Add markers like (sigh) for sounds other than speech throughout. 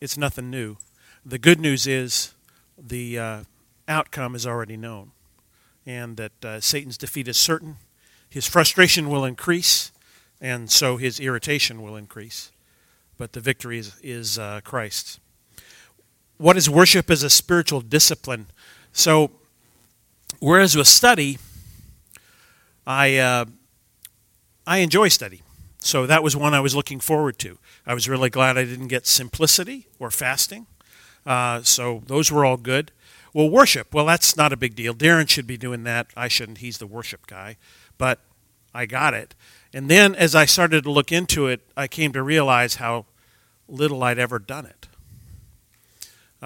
it's nothing new. The good news is the uh, outcome is already known, and that uh, Satan's defeat is certain. His frustration will increase, and so his irritation will increase. But the victory is, is uh. What is worship as a spiritual discipline? So, whereas with study, I, uh, I enjoy study. So that was one I was looking forward to. I was really glad I didn't get simplicity or fasting. Uh, so those were all good. Well, worship, well, that's not a big deal. Darren should be doing that. I shouldn't. He's the worship guy. But I got it. And then as I started to look into it, I came to realize how little I'd ever done it.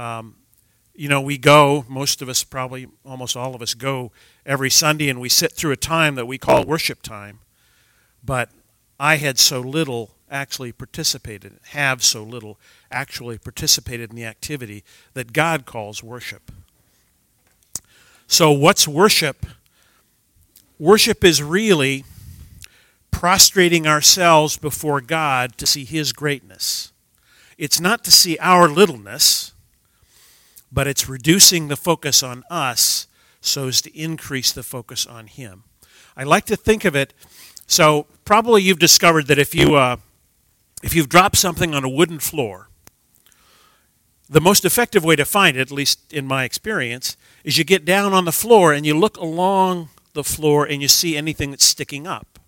Um, you know, we go, most of us, probably almost all of us, go every Sunday and we sit through a time that we call worship time. But I had so little actually participated, have so little actually participated in the activity that God calls worship. So, what's worship? Worship is really prostrating ourselves before God to see His greatness. It's not to see our littleness, but it's reducing the focus on us so as to increase the focus on Him. I like to think of it so, probably you've discovered that if, you, uh, if you've dropped something on a wooden floor, the most effective way to find it, at least in my experience, is you get down on the floor and you look along the floor and you see anything that's sticking up.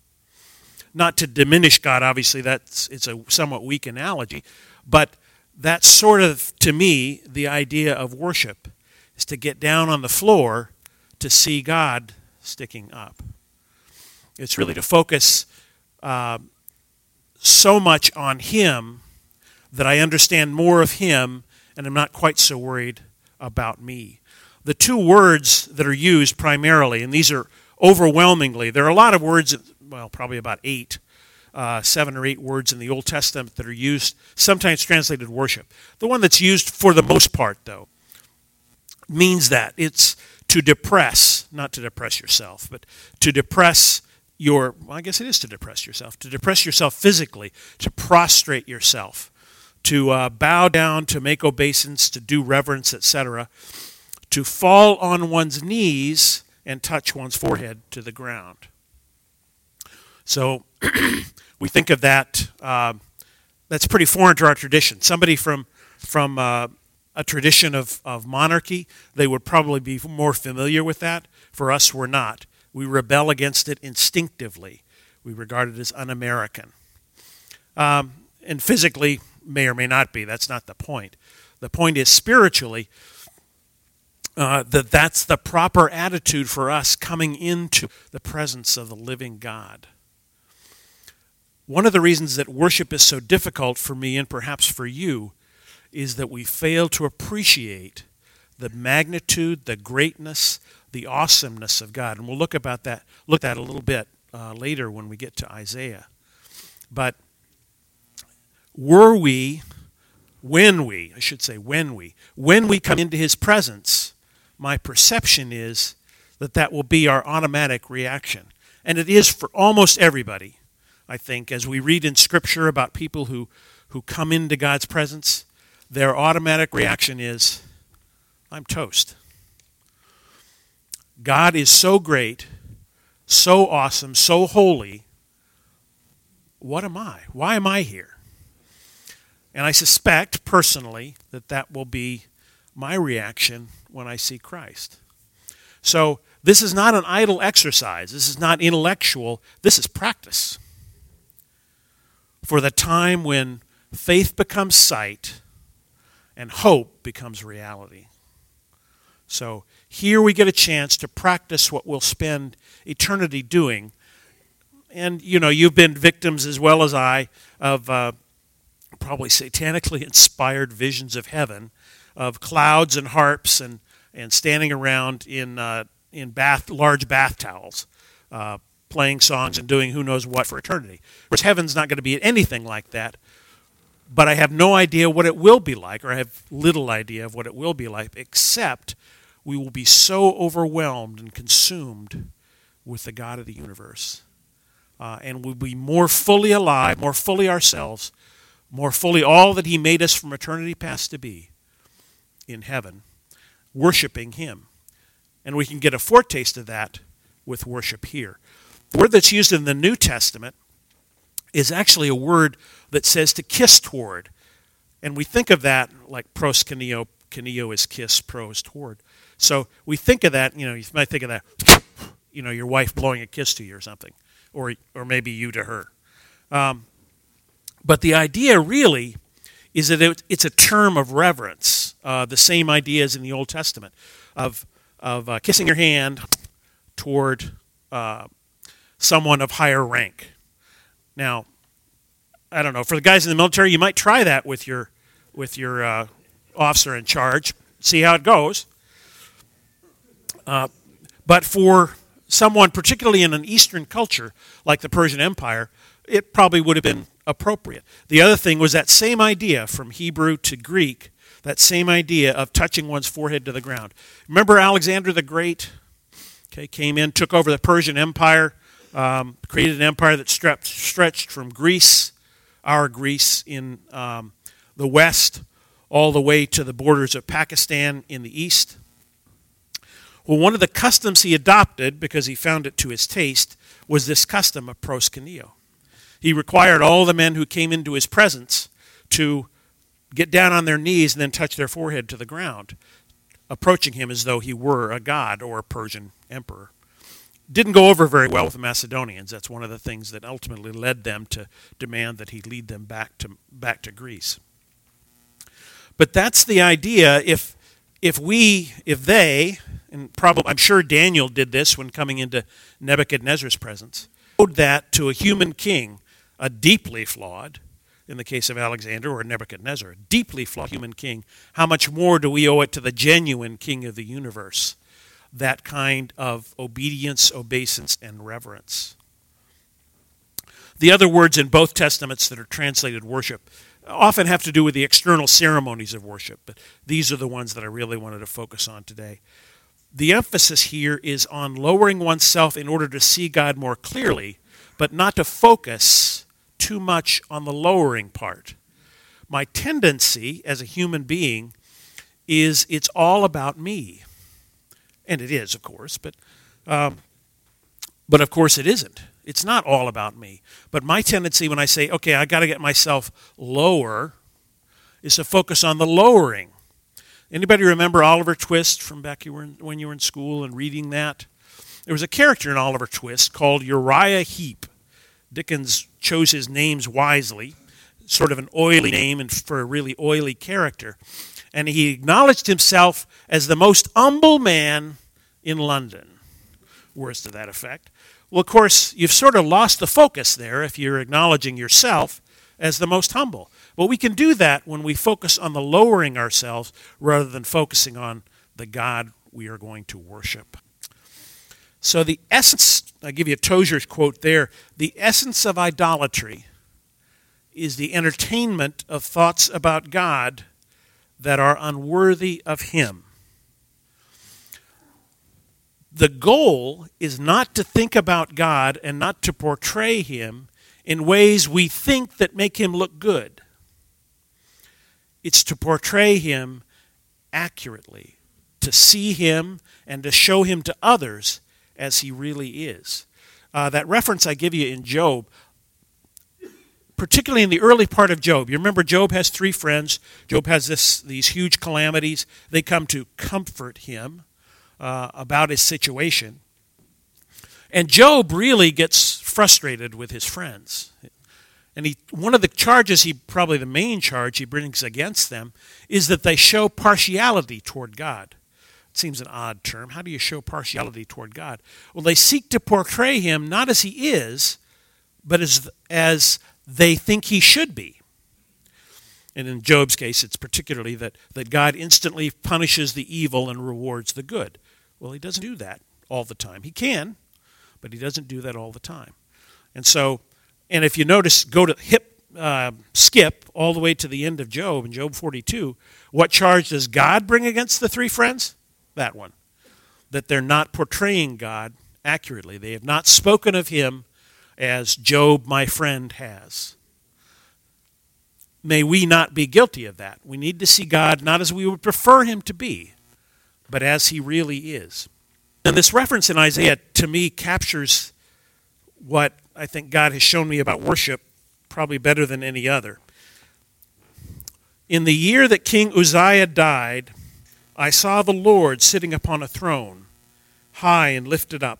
Not to diminish God, obviously, that's it's a somewhat weak analogy, but that's sort of, to me, the idea of worship is to get down on the floor to see God sticking up. It's really to focus uh, so much on Him that I understand more of Him and I'm not quite so worried about me. The two words that are used primarily, and these are overwhelmingly, there are a lot of words, well, probably about eight, uh, seven or eight words in the Old Testament that are used, sometimes translated worship. The one that's used for the most part, though, means that it's to depress, not to depress yourself, but to depress your, well, I guess it is to depress yourself, to depress yourself physically, to prostrate yourself, to uh, bow down, to make obeisance, to do reverence, etc., to fall on one's knees and touch one's forehead to the ground. So (clears throat) we think of that. Uh, that's pretty foreign to our tradition. Somebody from from uh, a tradition of, of monarchy, they would probably be more familiar with that. For us, we're not. We rebel against it instinctively. We regard it as un American. Um, and physically, may or may not be. That's not the point. The point is spiritually, uh, that that's the proper attitude for us coming into the presence of the living God. One of the reasons that worship is so difficult for me and perhaps for you is that we fail to appreciate the magnitude, the greatness, the awesomeness of God. And we'll look about that, look at that a little bit uh, later when we get to Isaiah. But were we, when we, I should say, when we, when we come into His presence, my perception is that that will be our automatic reaction. And it is for almost everybody, I think, as we read in Scripture about people who, who come into God's presence, their automatic reaction is, I'm toast. God is so great, so awesome, so holy. What am I? Why am I here? And I suspect personally that that will be my reaction when I see Christ. So, this is not an idle exercise. This is not intellectual. This is practice. For the time when faith becomes sight and hope becomes reality. So, here we get a chance to practice what we'll spend eternity doing. And, you know, you've been victims as well as I of uh, probably satanically (laughs) inspired visions of heaven, of clouds and harps and, and standing around in, uh, in bath, large bath towels, uh, playing songs and doing who knows what for eternity. Course, heaven's not going to be anything like that, but I have no idea what it will be like, or I have little idea of what it will be like, except we will be so overwhelmed and consumed with the God of the universe. Uh, and we'll be more fully alive, more fully ourselves, more fully all that he made us from eternity past to be in heaven, worshiping him. And we can get a foretaste of that with worship here. The word that's used in the New Testament is actually a word that says to kiss toward. And we think of that like proskuneo. Kuneo is kiss, pro is toward. So we think of that, you know, you might think of that, you know, your wife blowing a kiss to you or something, or, or maybe you to her. Um, but the idea really is that it, it's a term of reverence, uh, the same idea as in the Old Testament of, of uh, kissing your hand toward uh, someone of higher rank. Now, I don't know. For the guys in the military, you might try that with your with your uh, officer in charge. See how it goes. Uh, but for someone, particularly in an Eastern culture like the Persian Empire, it probably would have been appropriate. The other thing was that same idea from Hebrew to Greek, that same idea of touching one's forehead to the ground. Remember Alexander the Great? Okay, came in, took over the Persian Empire, um, created an empire that stretched from Greece, our Greece in um, the west, all the way to the borders of Pakistan in the east. Well, one of the customs he adopted, because he found it to his taste, was this custom of proskuneo. He required all the men who came into his presence to get down on their knees and then touch their forehead to the ground, approaching him as though he were a god or a Persian emperor. Didn't go over very well with the Macedonians. That's one of the things that ultimately led them to demand that he lead them back to back to Greece. But that's the idea. If if we, if they, and probably I'm sure Daniel did this when coming into Nebuchadnezzar's presence, owed that to a human king, a deeply flawed, in the case of Alexander or Nebuchadnezzar, a deeply flawed human king, how much more do we owe it to the genuine king of the universe? That kind of obedience, obeisance, and reverence. The other words in both testaments that are translated worship often have to do with the external ceremonies of worship, but these are the ones that I really wanted to focus on today. The emphasis here is on lowering oneself in order to see God more clearly, but not to focus too much on the lowering part. My tendency as a human being is it's all about me and it is, of course, but um, but of course it isn't. It's not all about me. But my tendency when I say, okay, I got to get myself lower, is to focus on the lowering. Anybody remember Oliver Twist from back you were in, when you were in school and reading that? There was a character in Oliver Twist called Uriah Heep. Dickens chose his names wisely, sort of an oily name and for a really oily character and he acknowledged himself as the most humble man in London. Words to that effect. Well, of course, you've sort of lost the focus there if you're acknowledging yourself as the most humble. But we can do that when we focus on the lowering ourselves rather than focusing on the God we are going to worship. So, the essence, I give you a Tozer's quote there the essence of idolatry is the entertainment of thoughts about God that are unworthy of Him. The goal is not to think about God and not to portray Him in ways we think that make Him look good. It's to portray Him accurately, to see Him and to show Him to others as He really is. Uh, that reference I give you in Job, particularly in the early part of Job. You remember Job has three friends. Job has this, these huge calamities. They come to comfort him uh, about his situation. And Job really gets frustrated with his friends. And he, one of the charges, he probably the main charge he brings against them, is that they show partiality toward God. It seems an odd term. How do you show partiality toward God? Well, they seek to portray him not as he is, but as, as they think he should be. And in Job's case, it's particularly that, that God instantly punishes the evil and rewards the good. Well, he doesn't do that all the time. He can, but he doesn't do that all the time. And so, and if you notice, go to hip, uh, skip all the way to the end of Job in Job 42. What charge does God bring against the three friends? That one. That they're not portraying God accurately. They have not spoken of him as Job, my friend, has. may we not be guilty of that. We need to see God not as we would prefer him to be, but as he really is. And this reference in Isaiah, to me, captures what I think God has shown me about worship probably better than any other. In the year that King Uzziah died, I saw the Lord sitting upon a throne, high and lifted up,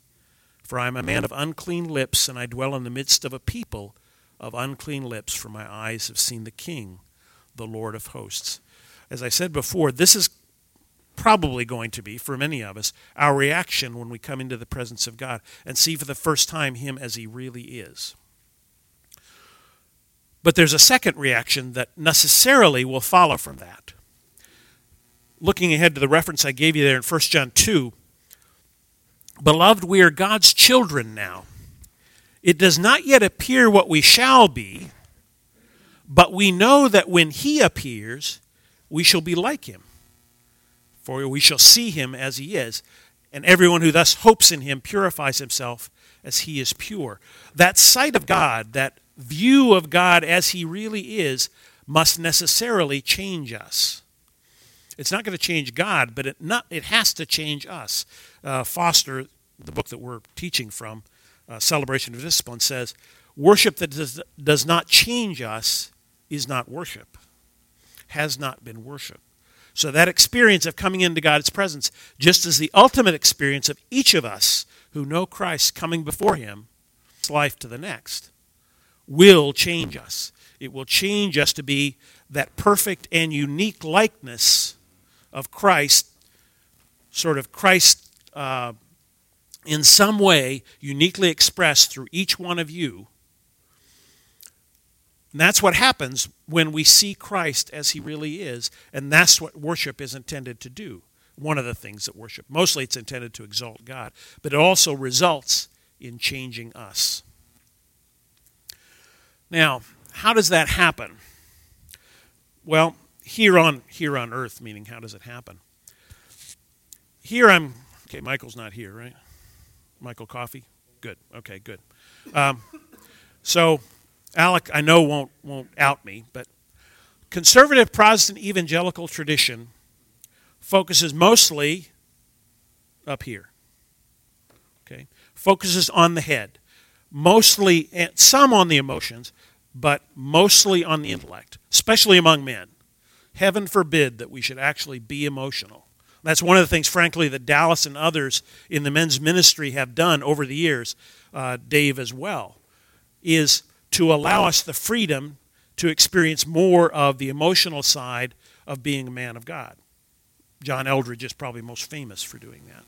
For I am a man of unclean lips, and I dwell in the midst of a people of unclean lips, for my eyes have seen the King, the Lord of hosts. As I said before, this is probably going to be, for many of us, our reaction when we come into the presence of God and see for the first time Him as He really is. But there's a second reaction that necessarily will follow from that. Looking ahead to the reference I gave you there in 1 John 2, Beloved, we are God's children now. It does not yet appear what we shall be, but we know that when He appears, we shall be like Him for we shall see him as he is. And everyone who thus hopes in him purifies himself as he is pure. That sight of God, that view of God as he really is, must necessarily change us. It's not going to change God, but it, not, it has to change us. Uh, Foster, the book that we're teaching from, uh, Celebration of Discipline, says worship that does, does not change us is not worship, has not been worship. So that experience of coming into God's presence, just as the ultimate experience of each of us who know Christ coming before him, life to the next, will change us. It will change us to be that perfect and unique likeness of Christ, sort of Christ uh, in some way uniquely expressed through each one of you and that's what happens when we see Christ as he really is, and that's what worship is intended to do. One of the things that worship, mostly it's intended to exalt God, but it also results in changing us. Now, how does that happen? Well, here on here on earth, meaning how does it happen? Here I'm okay. Michael's not here, right? Michael Coffee, good. Okay, good. Um, so Alec, I know won't won't out me, but conservative Protestant evangelical tradition focuses mostly up here. Okay, focuses on the head, mostly and some on the emotions, but mostly on the intellect, especially among men. Heaven forbid that we should actually be emotional. That's one of the things, frankly, that Dallas and others in the men's ministry have done over the years, uh, Dave as well, is to allow us the freedom to experience more of the emotional side of being a man of God. John Eldredge is probably most famous for doing that.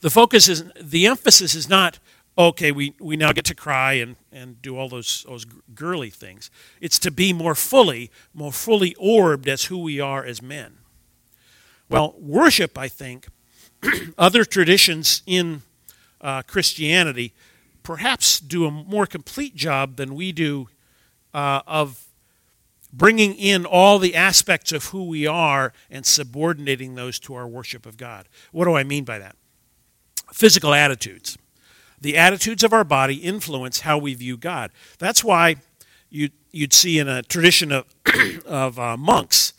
The focus is, the emphasis is not, okay, we, we now get to cry and, and do all those, those girly things. It's to be more fully, more fully orbed as who we are as men. Well, worship, I think, (clears throat) other traditions in uh, Christianity perhaps do a more complete job than we do uh, of bringing in all the aspects of who we are and subordinating those to our worship of God. What do I mean by that? Physical attitudes. The attitudes of our body influence how we view God. That's why you, would see in a tradition of, (clears throat) of uh, monks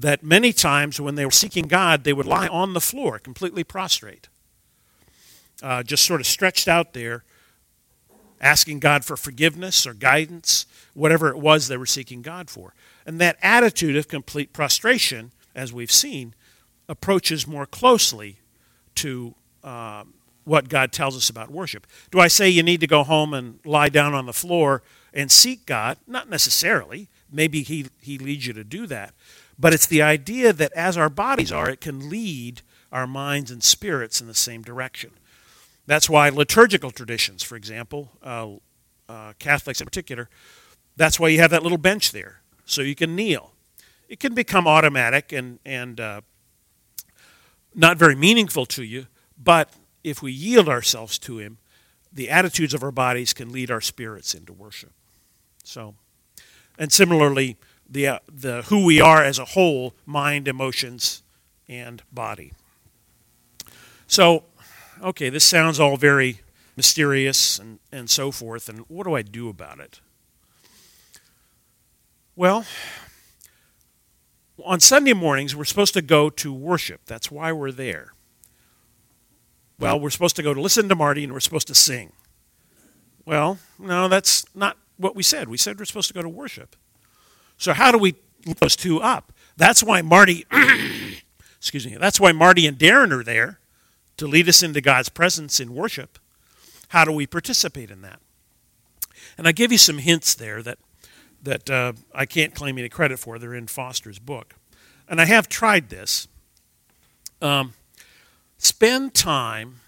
that many times when they were seeking God, they would lie on the floor, completely prostrate, uh, just sort of stretched out there, asking God for forgiveness or guidance, whatever it was they were seeking God for. And that attitude of complete prostration, as we've seen, approaches more closely to um, what God tells us about worship. Do I say you need to go home and lie down on the floor and seek God? Not necessarily. Maybe he, he leads you to do that. But it's the idea that as our bodies are, it can lead our minds and spirits in the same direction. That's why liturgical traditions, for example, uh, uh, Catholics in particular, that's why you have that little bench there, so you can kneel. It can become automatic and, and uh, not very meaningful to you, but if we yield ourselves to Him, the attitudes of our bodies can lead our spirits into worship. So, and similarly, the, uh, the who we are as a whole mind, emotions, and body. So, okay, this sounds all very mysterious and, and so forth, and what do I do about it? Well, on Sunday mornings, we're supposed to go to worship. That's why we're there. Well, we're supposed to go to listen to Marty and we're supposed to sing. Well, no, that's not what we said. We said we're supposed to go to worship. So how do we those two up? That's why Marty (clears throat) excuse me, that's why Marty and Darren are there to lead us into God's presence in worship. How do we participate in that? And I give you some hints there that that uh, I can't claim any credit for. They're in Foster's book. And I have tried this. Um, spend time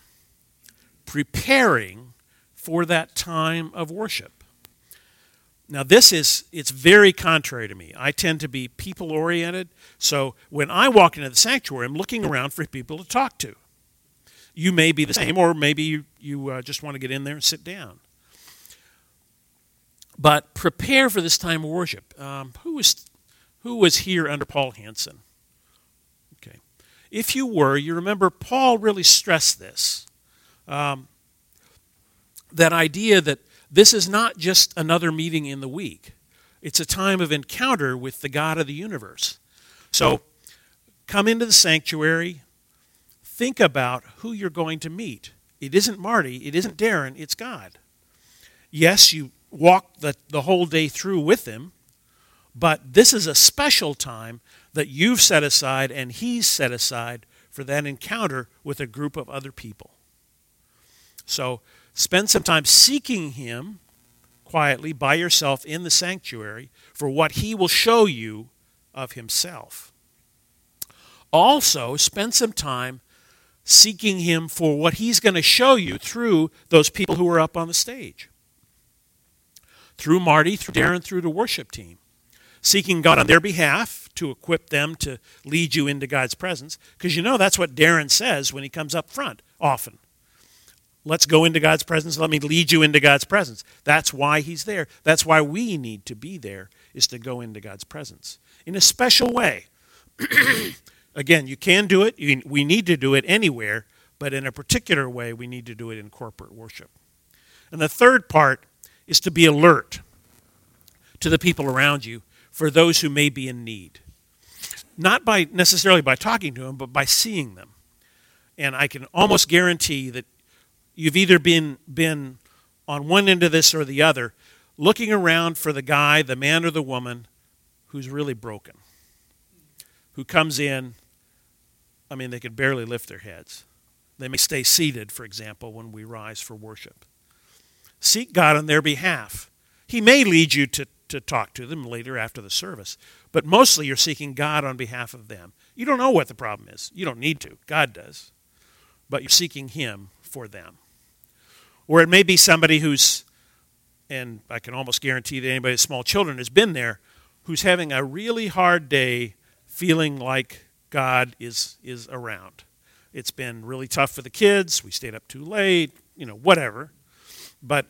preparing for that time of worship. Now this is it's very contrary to me. I tend to be people oriented, so when I walk into the sanctuary, I'm looking around for people to talk to. You may be the same, or maybe you, you uh, just want to get in there and sit down. But prepare for this time of worship. Um, who, was, who was here under Paul Hansen? Okay. If you were, you remember Paul really stressed this. Um, that idea that this is not just another meeting in the week, it's a time of encounter with the God of the universe. So come into the sanctuary, think about who you're going to meet. It isn't Marty, it isn't Darren, it's God. Yes, you walk the, the whole day through with him, but this is a special time that you've set aside and he's set aside for that encounter with a group of other people. So spend some time seeking him quietly by yourself in the sanctuary for what he will show you of himself. Also, spend some time seeking him for what he's going to show you through those people who are up on the stage through Marty, through Darren, through the worship team, seeking God on their behalf to equip them to lead you into God's presence. Because you know that's what Darren says when he comes up front often. Let's go into God's presence. Let me lead you into God's presence. That's why he's there. That's why we need to be there, is to go into God's presence in a special way. (clears throat) Again, you can do it. we need to do it anywhere, but in a particular way, we need to do it in corporate worship. And the third part is to be alert to the people around you for those who may be in need. Not by necessarily by talking to them, but by seeing them. And I can almost guarantee that you've either been been on one end of this or the other, looking around for the guy, the man or the woman who's really broken. Who comes in, I mean, they could barely lift their heads. They may stay seated, for example, when we rise for worship. Seek God on their behalf. He may lead you to, to talk to them later after the service, but mostly you're seeking God on behalf of them. You don't know what the problem is. You don't need to. God does. But you're seeking Him for them. Or it may be somebody who's, and I can almost guarantee that anybody with small children has been there, who's having a really hard day feeling like God is, is around. It's been really tough for the kids. We stayed up too late, you know, whatever. But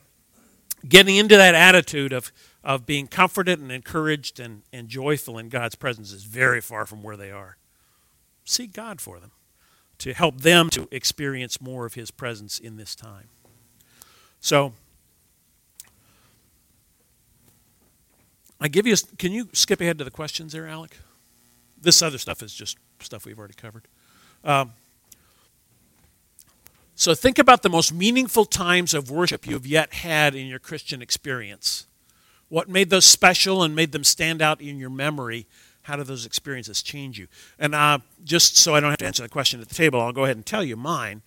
getting into that attitude of, of being comforted and encouraged and, and joyful in God's presence is very far from where they are. Seek God for them to help them to experience more of His presence in this time. So, I give you. A, can you skip ahead to the questions there, Alec? This other stuff is just stuff we've already covered. Um, so think about the most meaningful times of worship you've yet had in your Christian experience. What made those special and made them stand out in your memory? How do those experiences change you? And uh, just so I don't have to answer the question at the table, I'll go ahead and tell you mine.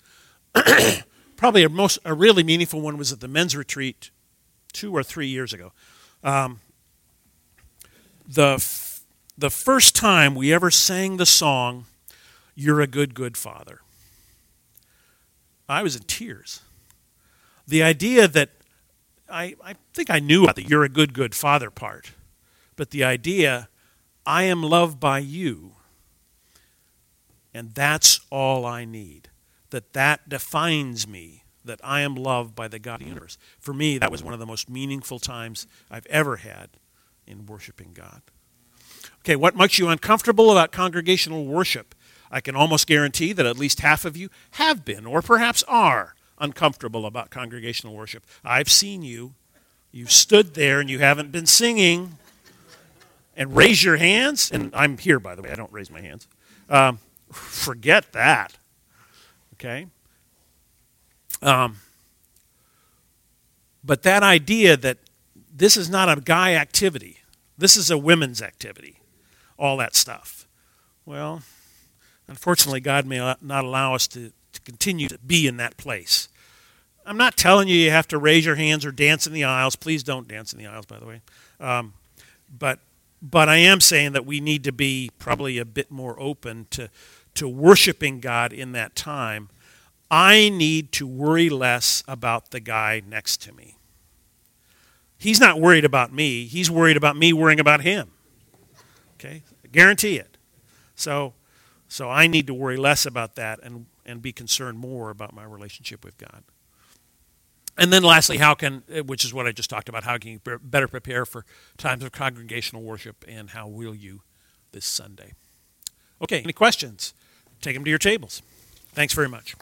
(clears throat) Probably a, most, a really meaningful one was at the men's retreat two or three years ago. Um, the, f- the first time we ever sang the song, You're a Good, Good Father. I was in tears. The idea that I, I think I knew about the you're a good, good father part, but the idea I am loved by you, and that's all I need. That that defines me, that I am loved by the God of the universe. For me, that was one of the most meaningful times I've ever had in worshiping God. Okay, what makes you uncomfortable about congregational worship? I can almost guarantee that at least half of you have been, or perhaps are, uncomfortable about congregational worship. I've seen you. You've stood there and you haven't been singing. And raise your hands. And I'm here, by the way. I don't raise my hands. Um, forget that. Okay? Um, but that idea that this is not a guy activity, this is a women's activity, all that stuff. Well, unfortunately, God may not allow us to, to continue to be in that place. I'm not telling you you have to raise your hands or dance in the aisles. Please don't dance in the aisles, by the way. Um, but but I am saying that we need to be probably a bit more open to to worshiping God in that time. I need to worry less about the guy next to me. He's not worried about me. He's worried about me worrying about him. Okay? I guarantee it. So so I need to worry less about that and, and be concerned more about my relationship with God. And then lastly, how can, which is what I just talked about, how can you better prepare for times of congregational worship and how will you this Sunday? Okay, any questions? Take them to your tables. Thanks very much.